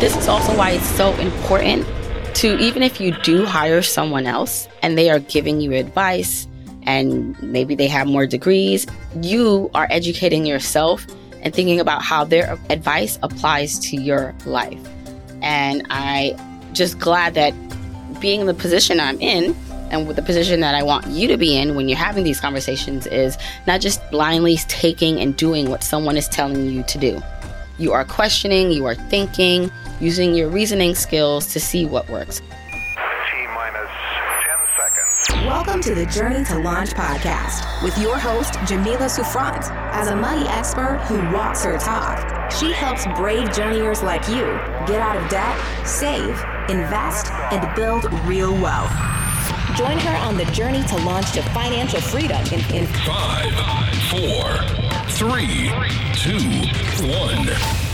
This is also why it's so important to, even if you do hire someone else and they are giving you advice and maybe they have more degrees, you are educating yourself and thinking about how their advice applies to your life. And I just glad that being in the position I'm in and with the position that I want you to be in when you're having these conversations is not just blindly taking and doing what someone is telling you to do. You are questioning, you are thinking, using your reasoning skills to see what works. Welcome to the Journey to Launch podcast with your host, Jamila Souffrant. As a money expert who walks her talk, she helps brave journeyers like you get out of debt, save, invest, and build real wealth. Join her on the journey to launch to financial freedom in, in five, four, three, two, one.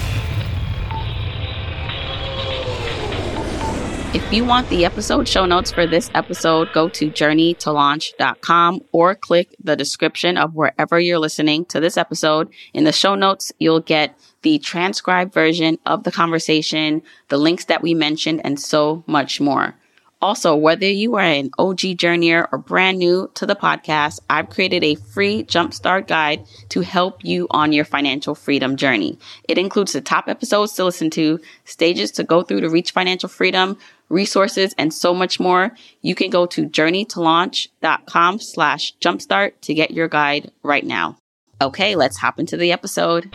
If you want the episode show notes for this episode, go to journeytolaunch.com or click the description of wherever you're listening to this episode. In the show notes, you'll get the transcribed version of the conversation, the links that we mentioned, and so much more. Also, whether you are an OG journeyer or brand new to the podcast, I've created a free jumpstart guide to help you on your financial freedom journey. It includes the top episodes to listen to, stages to go through to reach financial freedom, resources, and so much more. You can go to journeytolaunch.com slash jumpstart to get your guide right now. Okay, let's hop into the episode.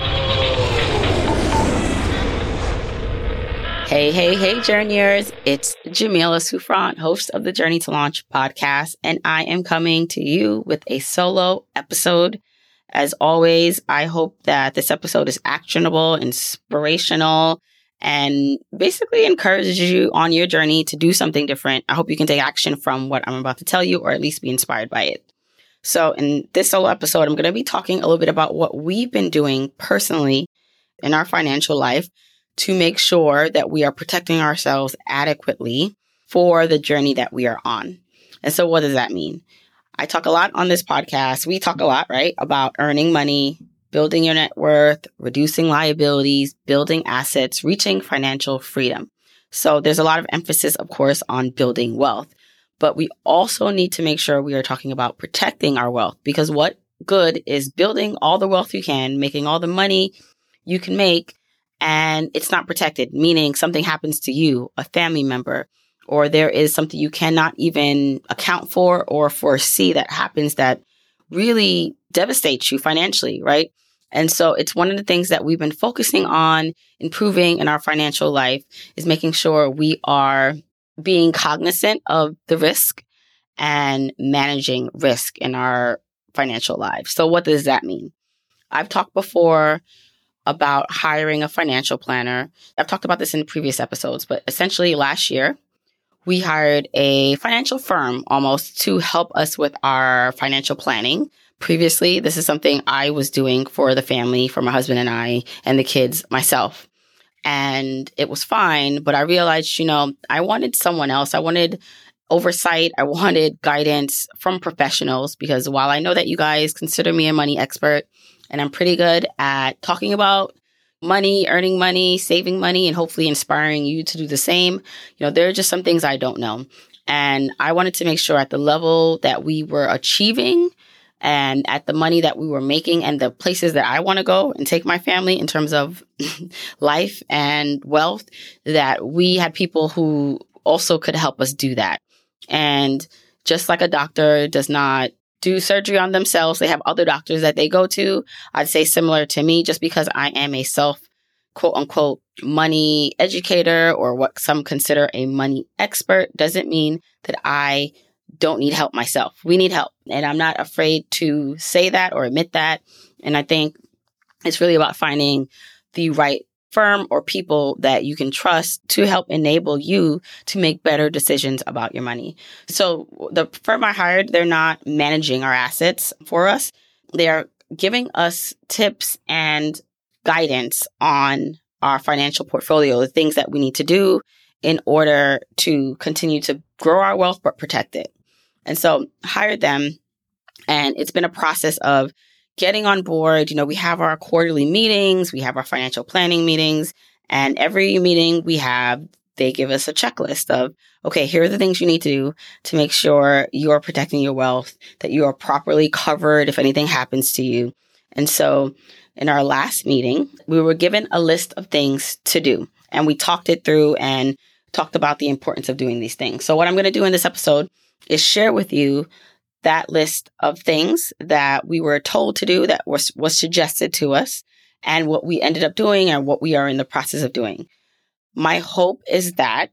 Hey, hey, hey, journeyers. It's Jamila Souffrant, host of the Journey to Launch podcast, and I am coming to you with a solo episode. As always, I hope that this episode is actionable, inspirational, and basically encourages you on your journey to do something different. I hope you can take action from what I'm about to tell you, or at least be inspired by it. So, in this solo episode, I'm going to be talking a little bit about what we've been doing personally in our financial life to make sure that we are protecting ourselves adequately for the journey that we are on. And so, what does that mean? I talk a lot on this podcast. We talk a lot, right, about earning money, building your net worth, reducing liabilities, building assets, reaching financial freedom. So, there's a lot of emphasis, of course, on building wealth. But we also need to make sure we are talking about protecting our wealth because what good is building all the wealth you can, making all the money you can make, and it's not protected, meaning something happens to you, a family member, or there is something you cannot even account for or foresee that happens that really devastates you financially, right? And so it's one of the things that we've been focusing on improving in our financial life is making sure we are being cognizant of the risk and managing risk in our financial lives. So what does that mean? I've talked before about hiring a financial planner. I've talked about this in previous episodes, but essentially last year, we hired a financial firm almost to help us with our financial planning. Previously, this is something I was doing for the family, for my husband and I, and the kids myself. And it was fine, but I realized, you know, I wanted someone else. I wanted oversight. I wanted guidance from professionals because while I know that you guys consider me a money expert, and I'm pretty good at talking about money, earning money, saving money, and hopefully inspiring you to do the same. You know, there are just some things I don't know. And I wanted to make sure at the level that we were achieving and at the money that we were making and the places that I want to go and take my family in terms of life and wealth, that we had people who also could help us do that. And just like a doctor does not do surgery on themselves. They have other doctors that they go to. I'd say similar to me, just because I am a self quote unquote money educator or what some consider a money expert doesn't mean that I don't need help myself. We need help. And I'm not afraid to say that or admit that. And I think it's really about finding the right firm or people that you can trust to help enable you to make better decisions about your money. So the firm I hired, they're not managing our assets for us. They are giving us tips and guidance on our financial portfolio, the things that we need to do in order to continue to grow our wealth but protect it. And so hired them and it's been a process of getting on board. You know, we have our quarterly meetings, we have our financial planning meetings, And every meeting we have, they give us a checklist of, okay, here are the things you need to do to make sure you are protecting your wealth, that you are properly covered if anything happens to you. And so in our last meeting, we were given a list of things to do and we talked it through and talked about the importance of doing these things. So what I'm going to do in this episode is share with you that list of things that we were told to do that was, was suggested to us and what we ended up doing and what we are in the process of doing. My hope is that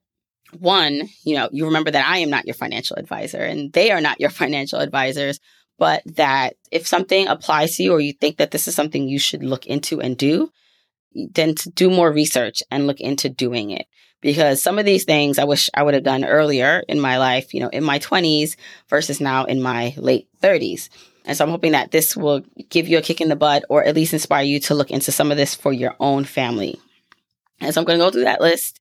one, you know, you remember that I am not your financial advisor and they are not your financial advisors, but that if something applies to you or you think that this is something you should look into and do, then to do more research and look into doing it. Because some of these things I wish I would have done earlier in my life, you know, in my 20s versus now in my late 30s. And so I'm hoping that this will give you a kick in the butt or at least inspire you to look into some of this for your own family. And so I'm going to go through that list.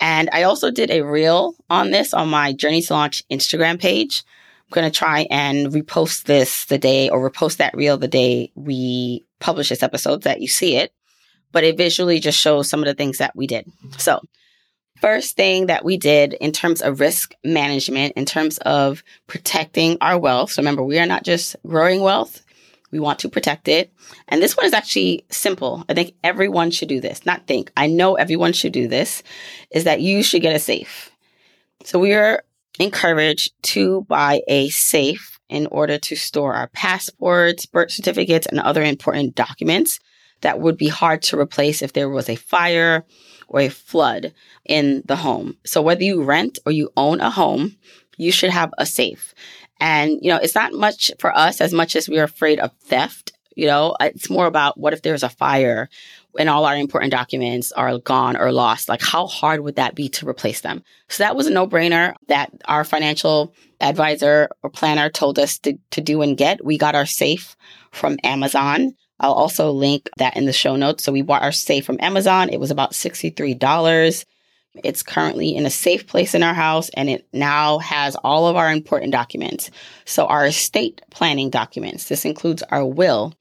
And I also did a reel on this on my Journey to Launch Instagram page. I'm going to try and repost this the day or repost that reel the day we publish this episode so that you see it. But it visually just shows some of the things that we did. So first thing that we did in terms of risk management, in terms of protecting our wealth. So remember, we are not just growing wealth. We want to protect it. And this one is actually simple. I think everyone should do this. Not think. I know everyone should do this is that you should get a safe. So we are encouraged to buy a safe in order to store our passports, birth certificates, and other important documents that would be hard to replace if there was a fire or a flood in the home. So whether you rent or you own a home, you should have a safe. And, you know, it's not much for us as much as we're afraid of theft. You know, it's more about what if there's a fire and all our important documents are gone or lost? Like, how hard would that be to replace them? So that was a no brainer that our financial advisor or planner told us to, to do and get. We got our safe from Amazon. I'll also link that in the show notes. So we bought our safe from Amazon. It was about $63. It's currently in a safe place in our house and it now has all of our important documents. So our estate planning documents, this includes our will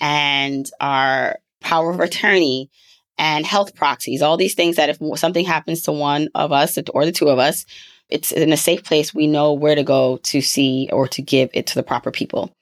and our power of attorney and health proxies, all these things that if something happens to one of us or the two of us, it's in a safe place. We know where to go to see or to give it to the proper people.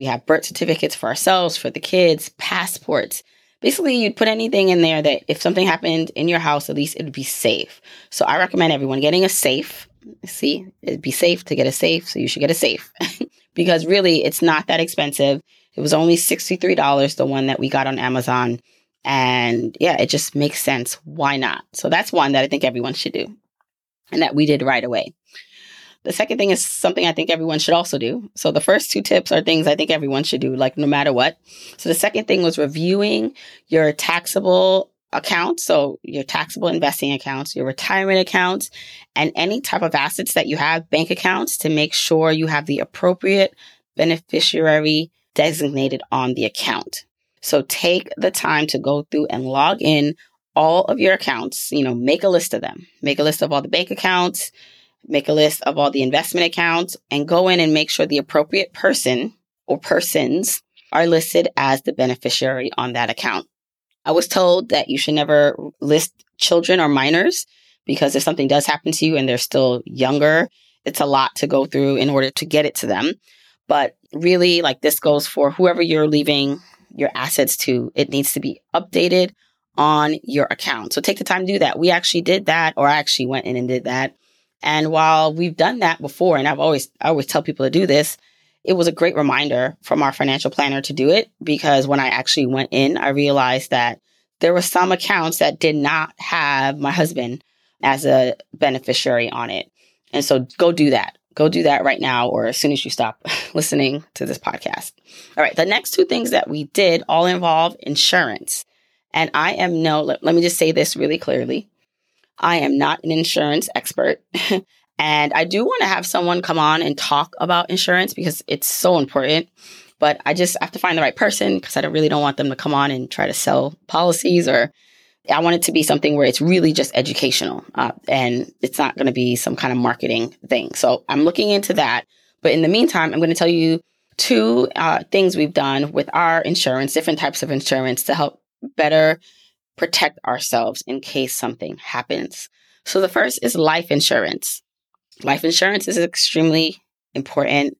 We have birth certificates for ourselves, for the kids, passports. Basically, you'd put anything in there that if something happened in your house, at least it would be safe. So I recommend everyone getting a safe. See, it'd be safe to get a safe, so you should get a safe because really it's not that expensive. It was only $63, the one that we got on Amazon. And yeah, it just makes sense. Why not? So that's one that I think everyone should do and that we did right away. The second thing is something I think everyone should also do. So the first two tips are things I think everyone should do, like no matter what. So the second thing was reviewing your taxable accounts. So your taxable investing accounts, your retirement accounts, and any type of assets that you have, bank accounts to make sure you have the appropriate beneficiary designated on the account. So take the time to go through and log in all of your accounts, you know, make a list of them. Make a list of all the bank accounts, make a list of all the investment accounts, and go in and make sure the appropriate person or persons are listed as the beneficiary on that account. I was told that you should never list children or minors because if something does happen to you and they're still younger, it's a lot to go through in order to get it to them. But really, like this goes for whoever you're leaving your assets to, it needs to be updated on your account. So take the time to do that. We actually did that, or I actually went in and did that and while we've done that before, and I've always, I always tell people to do this, it was a great reminder from our financial planner to do it because when I actually went in, I realized that there were some accounts that did not have my husband as a beneficiary on it. And so go do that. Go do that right now or as soon as you stop listening to this podcast. All right. The next two things that we did all involve insurance. And I am no, let, let me just say this really clearly. I am not an insurance expert. and I do want to have someone come on and talk about insurance because it's so important. But I just have to find the right person because I don't, really don't want them to come on and try to sell policies or I want it to be something where it's really just educational uh, and it's not going to be some kind of marketing thing. So I'm looking into that. But in the meantime, I'm going to tell you two uh, things we've done with our insurance, different types of insurance to help better protect ourselves in case something happens. So the first is life insurance. Life insurance is extremely important.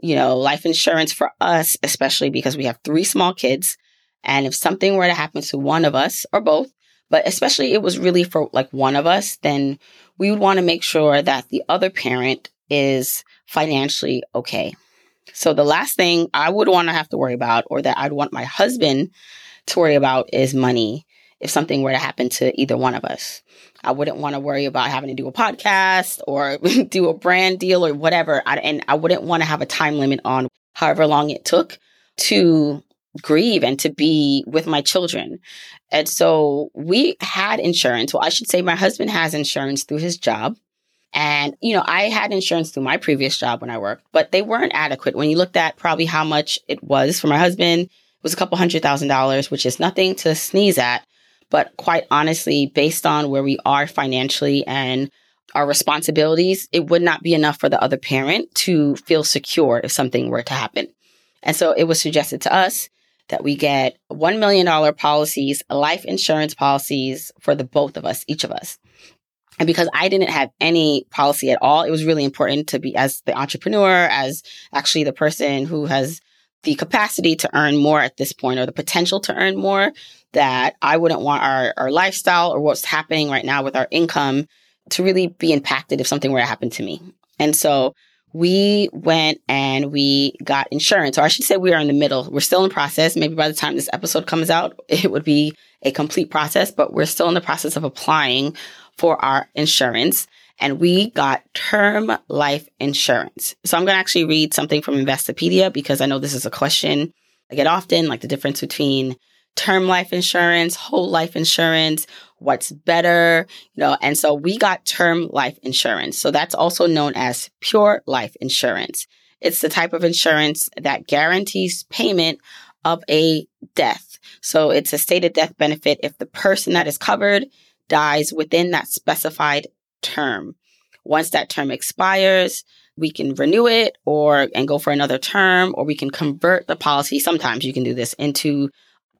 You know, life insurance for us, especially because we have three small kids. And if something were to happen to one of us or both, but especially it was really for like one of us, then we would want to make sure that the other parent is financially okay. So the last thing I would want to have to worry about or that I'd want my husband to worry about is money if something were to happen to either one of us. I wouldn't want to worry about having to do a podcast or do a brand deal or whatever. I, and I wouldn't want to have a time limit on however long it took to grieve and to be with my children. And so we had insurance. Well, I should say my husband has insurance through his job. And, you know, I had insurance through my previous job when I worked, but they weren't adequate. When you looked at probably how much it was for my husband, it was a couple hundred thousand dollars, which is nothing to sneeze at. But quite honestly, based on where we are financially and our responsibilities, it would not be enough for the other parent to feel secure if something were to happen. And so it was suggested to us that we get $1 million policies, life insurance policies for the both of us, each of us. And because I didn't have any policy at all, it was really important to be as the entrepreneur, as actually the person who has the capacity to earn more at this point or the potential to earn more that I wouldn't want our, our lifestyle or what's happening right now with our income to really be impacted if something were to happen to me. And so we went and we got insurance, or I should say we are in the middle. We're still in process. Maybe by the time this episode comes out, it would be a complete process, but we're still in the process of applying for our insurance. And we got term life insurance. So I'm going to actually read something from Investopedia because I know this is a question I get often, like the difference between term life insurance, whole life insurance, what's better, you know, and so we got term life insurance. So that's also known as pure life insurance. It's the type of insurance that guarantees payment of a death. So it's a stated death benefit if the person that is covered dies within that specified term. Once that term expires, we can renew it or and go for another term or we can convert the policy. Sometimes you can do this into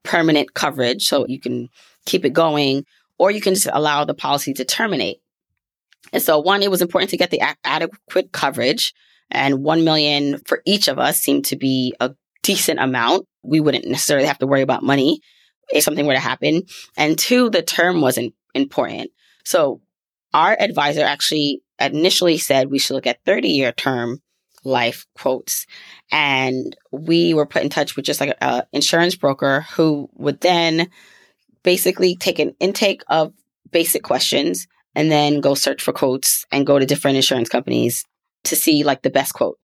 permanent coverage so you can keep it going or you can just allow the policy to terminate. And so one, it was important to get the a- adequate coverage and 1 million for each of us seemed to be a decent amount. We wouldn't necessarily have to worry about money if something were to happen. And two, the term wasn't important. So our advisor actually initially said we should look at 30 year term life quotes. And we were put in touch with just like an insurance broker who would then basically take an intake of basic questions and then go search for quotes and go to different insurance companies to see like the best quote.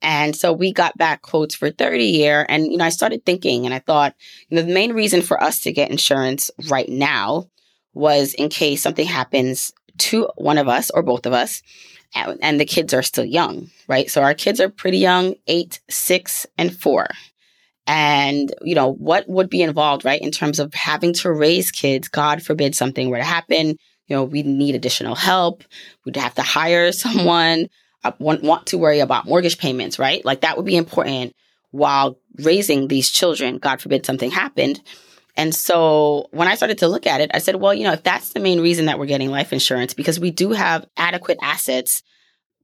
And so we got back quotes for 30 year. And, you know, I started thinking and I thought, you know, the main reason for us to get insurance right now was in case something happens to one of us or both of us and, the kids are still young, right? So our kids are pretty young, eight, six, and four. And, you know, what would be involved, right? In terms of having to raise kids, God forbid something were to happen, you know, we need additional help. We'd have to hire someone, uh, want, want to worry about mortgage payments, right? Like that would be important while raising these children. God forbid something happened. And so when I started to look at it, I said, well, you know, if that's the main reason that we're getting life insurance, because we do have adequate assets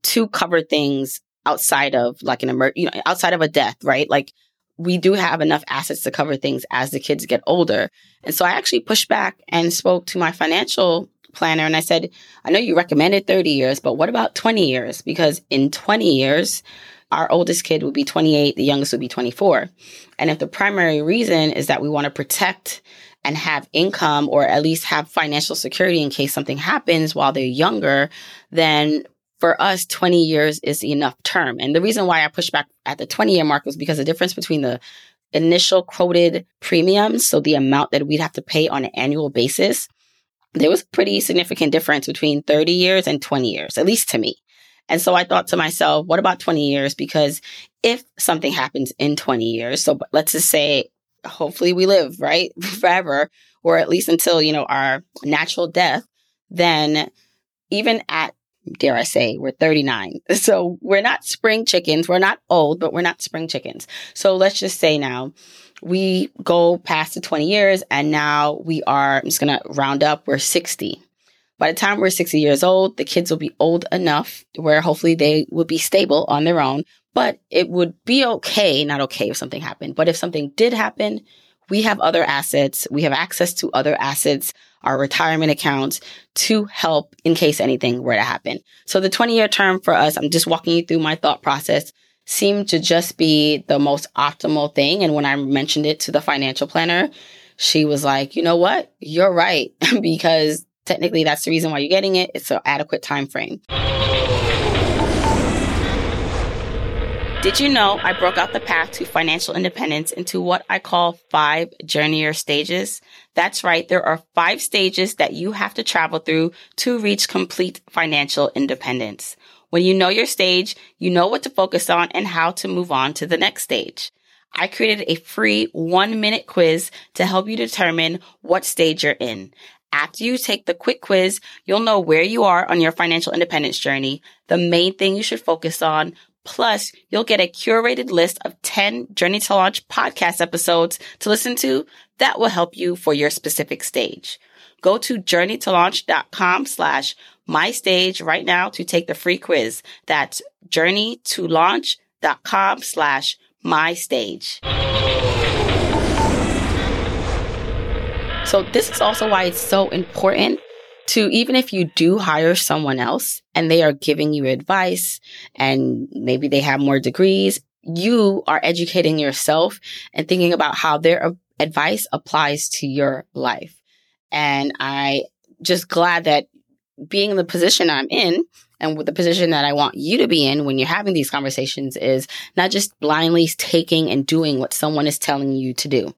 to cover things outside of like an emer, you know, outside of a death, right? Like we do have enough assets to cover things as the kids get older. And so I actually pushed back and spoke to my financial planner and I said, I know you recommended 30 years, but what about 20 years? Because in 20 years, our oldest kid would be 28, the youngest would be 24. And if the primary reason is that we want to protect and have income or at least have financial security in case something happens while they're younger, then for us, 20 years is enough term. And the reason why I pushed back at the 20 year mark was because the difference between the initial quoted premiums, so the amount that we'd have to pay on an annual basis, there was a pretty significant difference between 30 years and 20 years, at least to me. And so I thought to myself, what about 20 years? Because if something happens in 20 years, so let's just say, hopefully we live, right? Forever, or at least until, you know, our natural death, then even at, dare I say, we're 39. So we're not spring chickens. We're not old, but we're not spring chickens. So let's just say now we go past the 20 years and now we are, I'm just going to round up, we're 60. By the time we're 60 years old, the kids will be old enough where hopefully they will be stable on their own, but it would be okay, not okay if something happened, but if something did happen, we have other assets. We have access to other assets, our retirement accounts to help in case anything were to happen. So the 20 year term for us, I'm just walking you through my thought process seemed to just be the most optimal thing. And when I mentioned it to the financial planner, she was like, you know what? You're right. because technically that's the reason why you're getting it. It's an adequate time frame. Did you know I broke out the path to financial independence into what I call five journeyer stages? That's right. There are five stages that you have to travel through to reach complete financial independence. When you know your stage, you know what to focus on and how to move on to the next stage. I created a free one minute quiz to help you determine what stage you're in. After you take the quick quiz, you'll know where you are on your financial independence journey, the main thing you should focus on, Plus, you'll get a curated list of 10 Journey to Launch podcast episodes to listen to that will help you for your specific stage. Go to journeytolaunch.com slash my stage right now to take the free quiz. That's journeytolaunch.com slash my stage. So this is also why it's so important to even if you do hire someone else and they are giving you advice and maybe they have more degrees, you are educating yourself and thinking about how their advice applies to your life. And I just glad that being in the position I'm in and with the position that I want you to be in when you're having these conversations is not just blindly taking and doing what someone is telling you to do.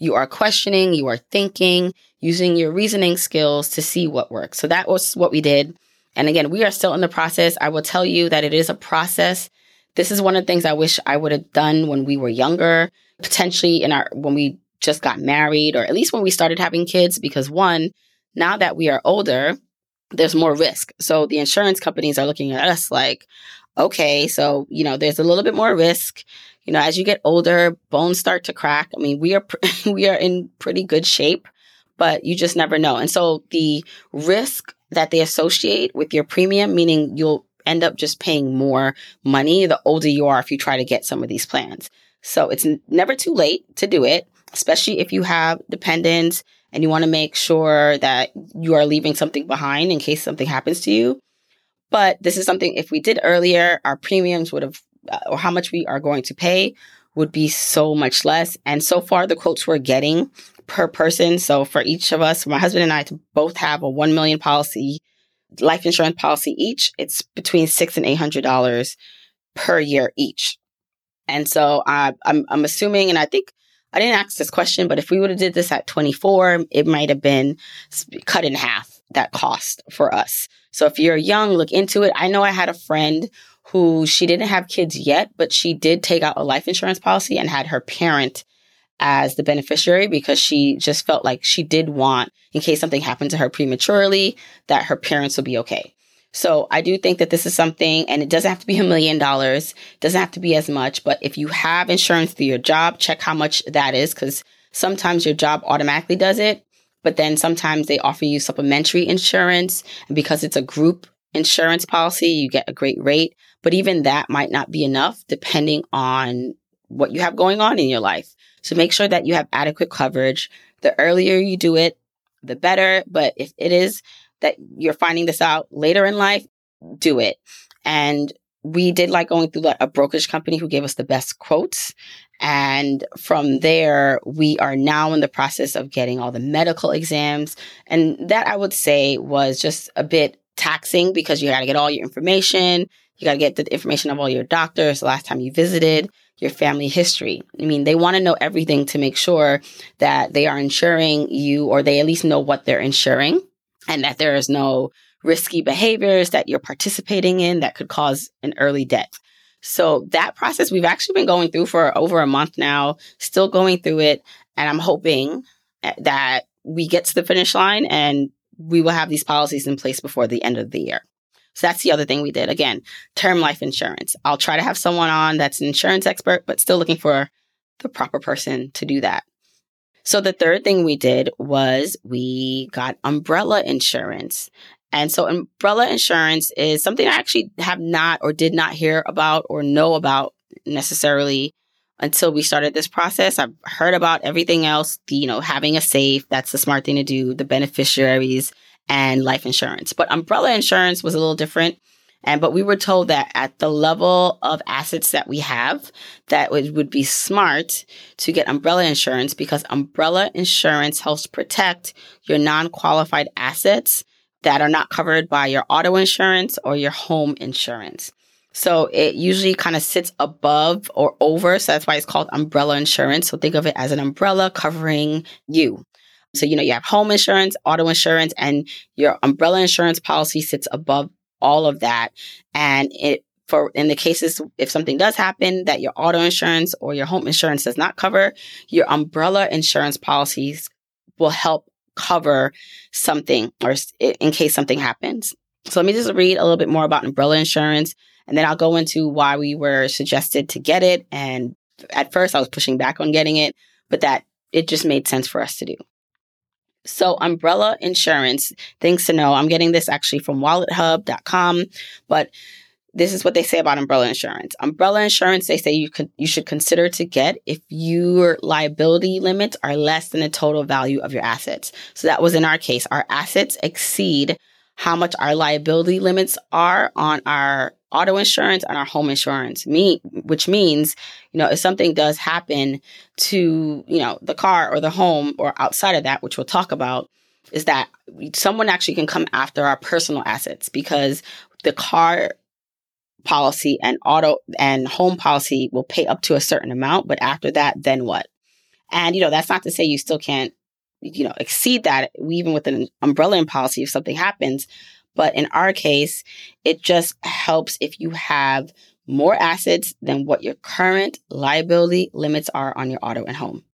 You are questioning, you are thinking, using your reasoning skills to see what works. So that was what we did. And again, we are still in the process. I will tell you that it is a process. This is one of the things I wish I would have done when we were younger, potentially in our, when we just got married or at least when we started having kids, because one, now that we are older, there's more risk. So the insurance companies are looking at us like, okay, so, you know, there's a little bit more risk you know, as you get older, bones start to crack. I mean, we are we are in pretty good shape, but you just never know. And so the risk that they associate with your premium, meaning you'll end up just paying more money the older you are if you try to get some of these plans. So it's never too late to do it, especially if you have dependents and you want to make sure that you are leaving something behind in case something happens to you. But this is something if we did earlier, our premiums would have or how much we are going to pay would be so much less. And so far, the quotes we're getting per person. So for each of us, my husband and I to both have a 1 million policy, life insurance policy each, it's between six and $800 per year each. And so I'm, I'm assuming, and I think I didn't ask this question, but if we would have did this at 24, it might have been cut in half that cost for us. So if you're young, look into it. I know I had a friend who she didn't have kids yet, but she did take out a life insurance policy and had her parent as the beneficiary because she just felt like she did want, in case something happened to her prematurely, that her parents would be okay. So I do think that this is something, and it doesn't have to be a million dollars, doesn't have to be as much, but if you have insurance through your job, check how much that is because sometimes your job automatically does it, but then sometimes they offer you supplementary insurance. And because it's a group insurance policy, you get a great rate. But even that might not be enough depending on what you have going on in your life. So make sure that you have adequate coverage. The earlier you do it, the better. But if it is that you're finding this out later in life, do it. And we did like going through a brokerage company who gave us the best quotes. And from there, we are now in the process of getting all the medical exams. And that I would say was just a bit taxing because you got to get all your information. You got to get the information of all your doctors, the last time you visited, your family history. I mean, they want to know everything to make sure that they are insuring you or they at least know what they're insuring and that there is no risky behaviors that you're participating in that could cause an early death. So that process we've actually been going through for over a month now, still going through it. And I'm hoping that we get to the finish line and we will have these policies in place before the end of the year. So that's the other thing we did. Again, term life insurance. I'll try to have someone on that's an insurance expert, but still looking for the proper person to do that. So the third thing we did was we got umbrella insurance. And so umbrella insurance is something I actually have not or did not hear about or know about necessarily until we started this process. I've heard about everything else, you know, having a safe, that's the smart thing to do, the beneficiaries and life insurance. But umbrella insurance was a little different. And but we were told that at the level of assets that we have, that it would be smart to get umbrella insurance because umbrella insurance helps protect your non-qualified assets that are not covered by your auto insurance or your home insurance. So it usually kind of sits above or over. So that's why it's called umbrella insurance. So think of it as an umbrella covering you. So, you know, you have home insurance, auto insurance, and your umbrella insurance policy sits above all of that. And it, for in the cases if something does happen that your auto insurance or your home insurance does not cover, your umbrella insurance policies will help cover something or in case something happens. So let me just read a little bit more about umbrella insurance and then I'll go into why we were suggested to get it. And at first I was pushing back on getting it, but that it just made sense for us to do. So umbrella insurance, things to know. I'm getting this actually from wallethub.com, but this is what they say about umbrella insurance. Umbrella insurance, they say you could you should consider to get if your liability limits are less than the total value of your assets. So that was in our case. Our assets exceed how much our liability limits are on our auto insurance and our home insurance. Me which means you know if something does happen to you know the car or the home or outside of that which we'll talk about is that someone actually can come after our personal assets because the car policy and auto and home policy will pay up to a certain amount but after that then what? And you know that's not to say you still can't you know exceed that even with an umbrella policy if something happens but in our case, it just helps if you have more assets than what your current liability limits are on your auto and home.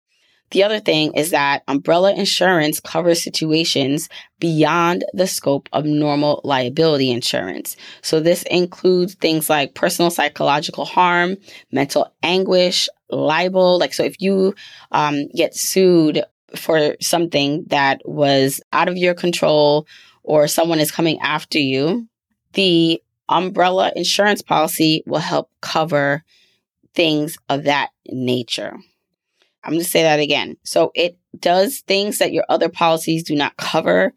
The other thing is that umbrella insurance covers situations beyond the scope of normal liability insurance. So this includes things like personal psychological harm, mental anguish, libel. Like, so if you um, get sued for something that was out of your control or someone is coming after you, the umbrella insurance policy will help cover things of that nature. I'm going to say that again. So it does things that your other policies do not cover.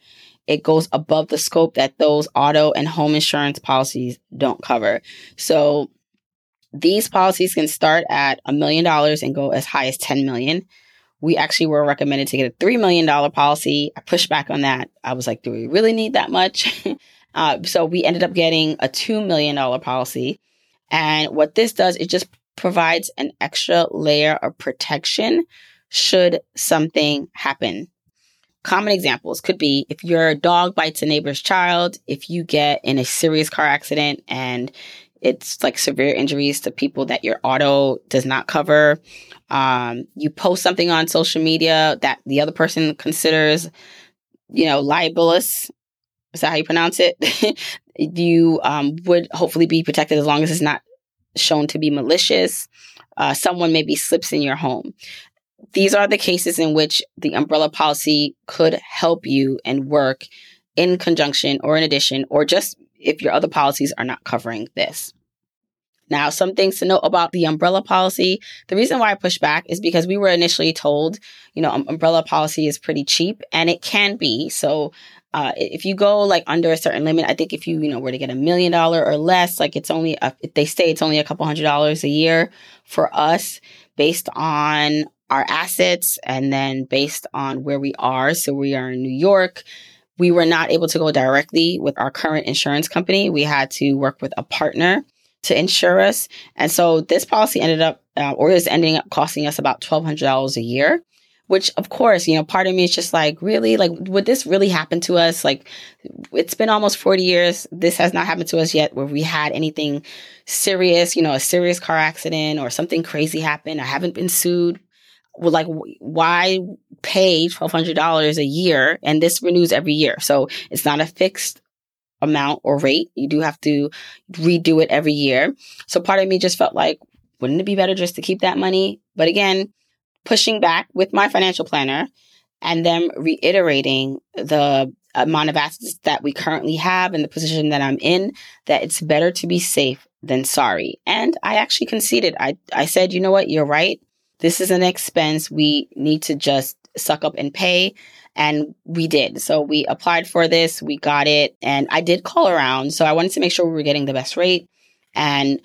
It goes above the scope that those auto and home insurance policies don't cover. So these policies can start at a million dollars and go as high as 10 million we actually were recommended to get a $3 million policy. I pushed back on that. I was like, do we really need that much? uh, so we ended up getting a $2 million policy. And what this does, it just provides an extra layer of protection should something happen. Common examples could be if your dog bites a neighbor's child, if you get in a serious car accident and it's like severe injuries to people that your auto does not cover. Um, you post something on social media that the other person considers, you know, libelous. Is that how you pronounce it? you um, would hopefully be protected as long as it's not shown to be malicious. Uh, someone maybe slips in your home. These are the cases in which the umbrella policy could help you and work in conjunction or in addition, or just if your other policies are not covering this. Now, some things to note about the umbrella policy. The reason why I push back is because we were initially told, you know, um, umbrella policy is pretty cheap and it can be. So, uh, if you go like under a certain limit, I think if you, you know, were to get a million dollar or less, like it's only, a, they say it's only a couple hundred dollars a year for us based on our assets and then based on where we are. So we are in New York we were not able to go directly with our current insurance company. We had to work with a partner to insure us. And so this policy ended up, uh, or is ending up costing us about $1,200 a year. Which, of course, you know, part of me is just like, really? Like, would this really happen to us? Like, it's been almost 40 years. This has not happened to us yet where we had anything serious, you know, a serious car accident or something crazy happened. I haven't been sued like why pay twelve hundred dollars a year and this renews every year so it's not a fixed amount or rate you do have to redo it every year so part of me just felt like wouldn't it be better just to keep that money but again pushing back with my financial planner and them reiterating the amount of assets that we currently have and the position that I'm in, that it's better to be safe than sorry. And I actually conceded. I, I said, you know what? You're right. This is an expense. We need to just suck up and pay. And we did. So we applied for this, we got it, and I did call around. So I wanted to make sure we were getting the best rate. And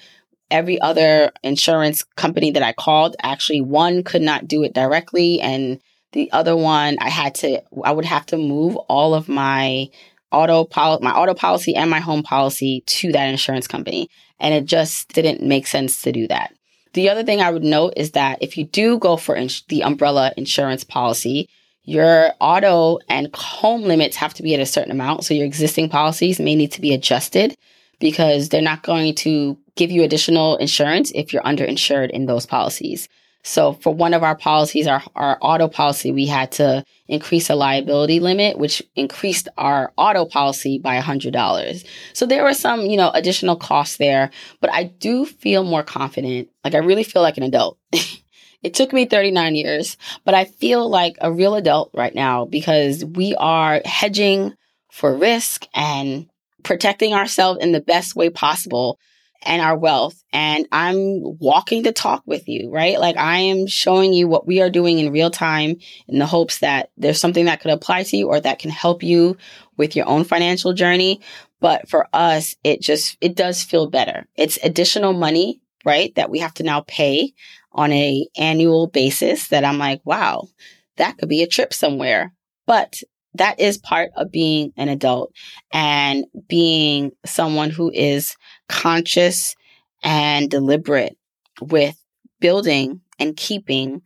every other insurance company that I called, actually, one could not do it directly. And the other one, I had to, I would have to move all of my auto pol- my auto policy and my home policy to that insurance company. And it just didn't make sense to do that. The other thing I would note is that if you do go for ins- the umbrella insurance policy, your auto and home limits have to be at a certain amount. So your existing policies may need to be adjusted because they're not going to give you additional insurance if you're underinsured in those policies. So for one of our policies, our, our auto policy, we had to increase a liability limit, which increased our auto policy by $100. So there were some, you know, additional costs there, but I do feel more confident. Like I really feel like an adult. it took me 39 years, but I feel like a real adult right now because we are hedging for risk and protecting ourselves in the best way possible and our wealth. And I'm walking the talk with you, right? Like I am showing you what we are doing in real time in the hopes that there's something that could apply to you or that can help you with your own financial journey. But for us, it just, it does feel better. It's additional money, right? That we have to now pay on a annual basis that I'm like, wow, that could be a trip somewhere. But that is part of being an adult and being someone who is conscious and deliberate with building and keeping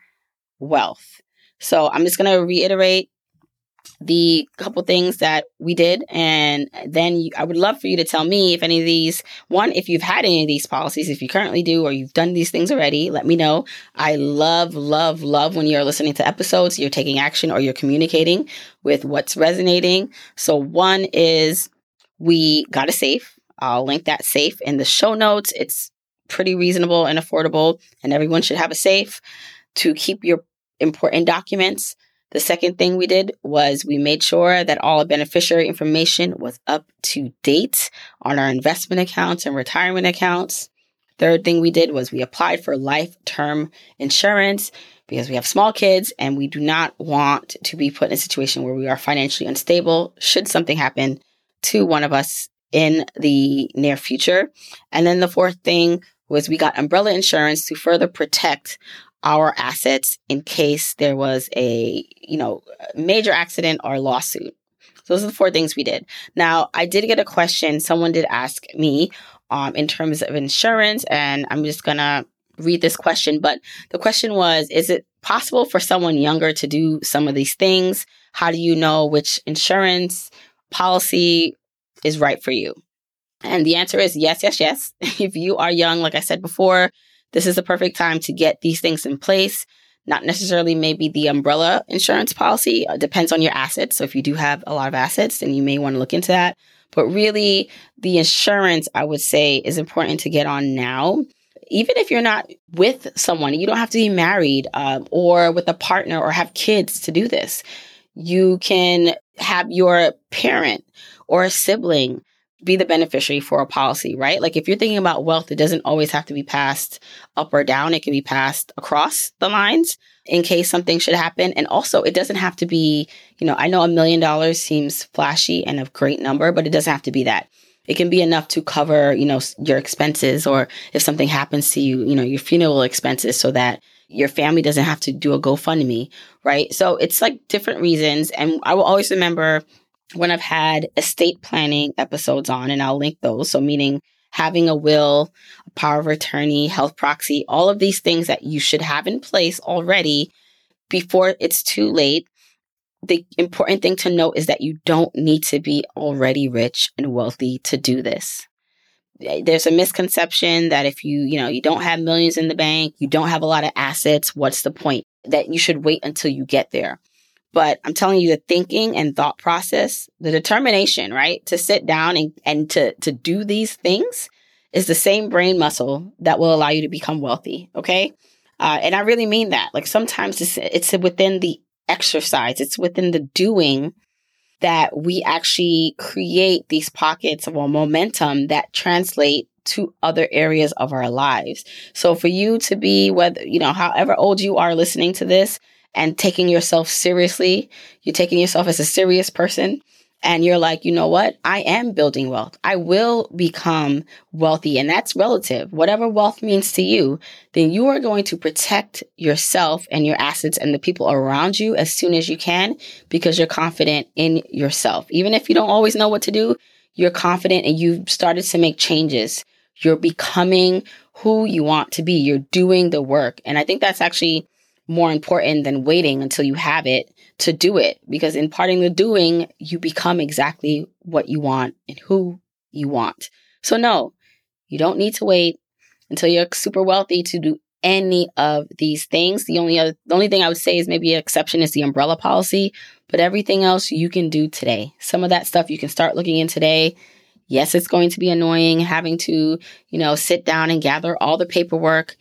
wealth. So I'm just going to reiterate the couple things that we did. And then you, I would love for you to tell me if any of these, one, if you've had any of these policies, if you currently do, or you've done these things already, let me know. I love, love, love when you're listening to episodes, you're taking action or you're communicating with what's resonating. So one is we got a safe. I'll link that safe in the show notes. It's pretty reasonable and affordable, and everyone should have a safe to keep your important documents the second thing we did was we made sure that all beneficiary information was up to date on our investment accounts and retirement accounts. Third thing we did was we applied for life term insurance because we have small kids and we do not want to be put in a situation where we are financially unstable should something happen to one of us in the near future. And then the fourth thing was we got umbrella insurance to further protect our assets in case there was a, you know, major accident or lawsuit. So those are the four things we did. Now, I did get a question. Someone did ask me um, in terms of insurance, and I'm just going to read this question. But the question was Is it possible for someone younger to do some of these things? How do you know which insurance policy is right for you? And the answer is yes, yes, yes. if you are young, like I said before, this is the perfect time to get these things in place. Not necessarily maybe the umbrella insurance policy, it uh, depends on your assets. So if you do have a lot of assets, then you may want to look into that. But really, the insurance, I would say, is important to get on now. Even if you're not with someone, you don't have to be married um, or with a partner or have kids to do this. You can have your parent or a sibling be the beneficiary for a policy, right? Like if you're thinking about wealth, it doesn't always have to be passed up or down. It can be passed across the lines in case something should happen. And also it doesn't have to be, you know, I know a million dollars seems flashy and a great number, but it doesn't have to be that. It can be enough to cover, you know, your expenses or if something happens to you, you know, your funeral expenses so that your family doesn't have to do a GoFundMe, right? So it's like different reasons. And I will always remember when I've had estate planning episodes on, and I'll link those. So, meaning having a will, a power of attorney, health proxy, all of these things that you should have in place already before it's too late. The important thing to note is that you don't need to be already rich and wealthy to do this. Eh, there's a misconception that if you, you know, you don't have millions in the bank, you don't have a lot of assets, what's the point? That you should wait until you get there. But I'm telling you the thinking and thought process, the determination, right? To sit down and, and to, to do these things is the same brain muscle that will allow you to become wealthy. Okay. Uh, and I really mean that. Like sometimes it's, it's within the exercise, it's within the doing that we actually create these pockets of momentum that translate to other areas of our lives. So for you to be, whether, you know, however old you are listening to this and taking yourself seriously, you're taking yourself as a serious person and you're like, you know what? I am building wealth. I will become wealthy. And that's relative. Whatever wealth means to you, then you are going to protect yourself and your assets and the people around you as soon as you can because you're confident in yourself. Even if you don't always know what to do, you're confident and you've started to make changes. You're becoming who you want to be. You're doing the work. And I think that's actually more important than waiting until you have it to do it. Because in parting the doing, you become exactly what you want and who you want. So no, you don't need to wait until you're super wealthy to do any of these things. The only other, the only thing I would say is maybe an exception is the umbrella policy, but everything else you can do today. Some of that stuff you can start looking in today. Yes, it's going to be annoying having to, you know, sit down and gather all the paperwork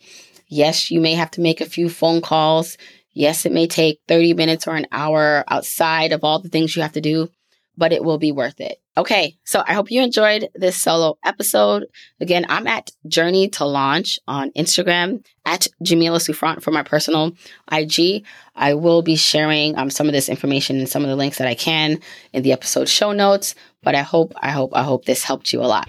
Yes, you may have to make a few phone calls. Yes, it may take 30 minutes or an hour outside of all the things you have to do, but it will be worth it. Okay, so I hope you enjoyed this solo episode. Again, I'm at Journey to Launch on Instagram, at Jamila Souffrant for my personal IG. I will be sharing um, some of this information and some of the links that I can in the episode show notes, but I hope, I hope, I hope this helped you a lot.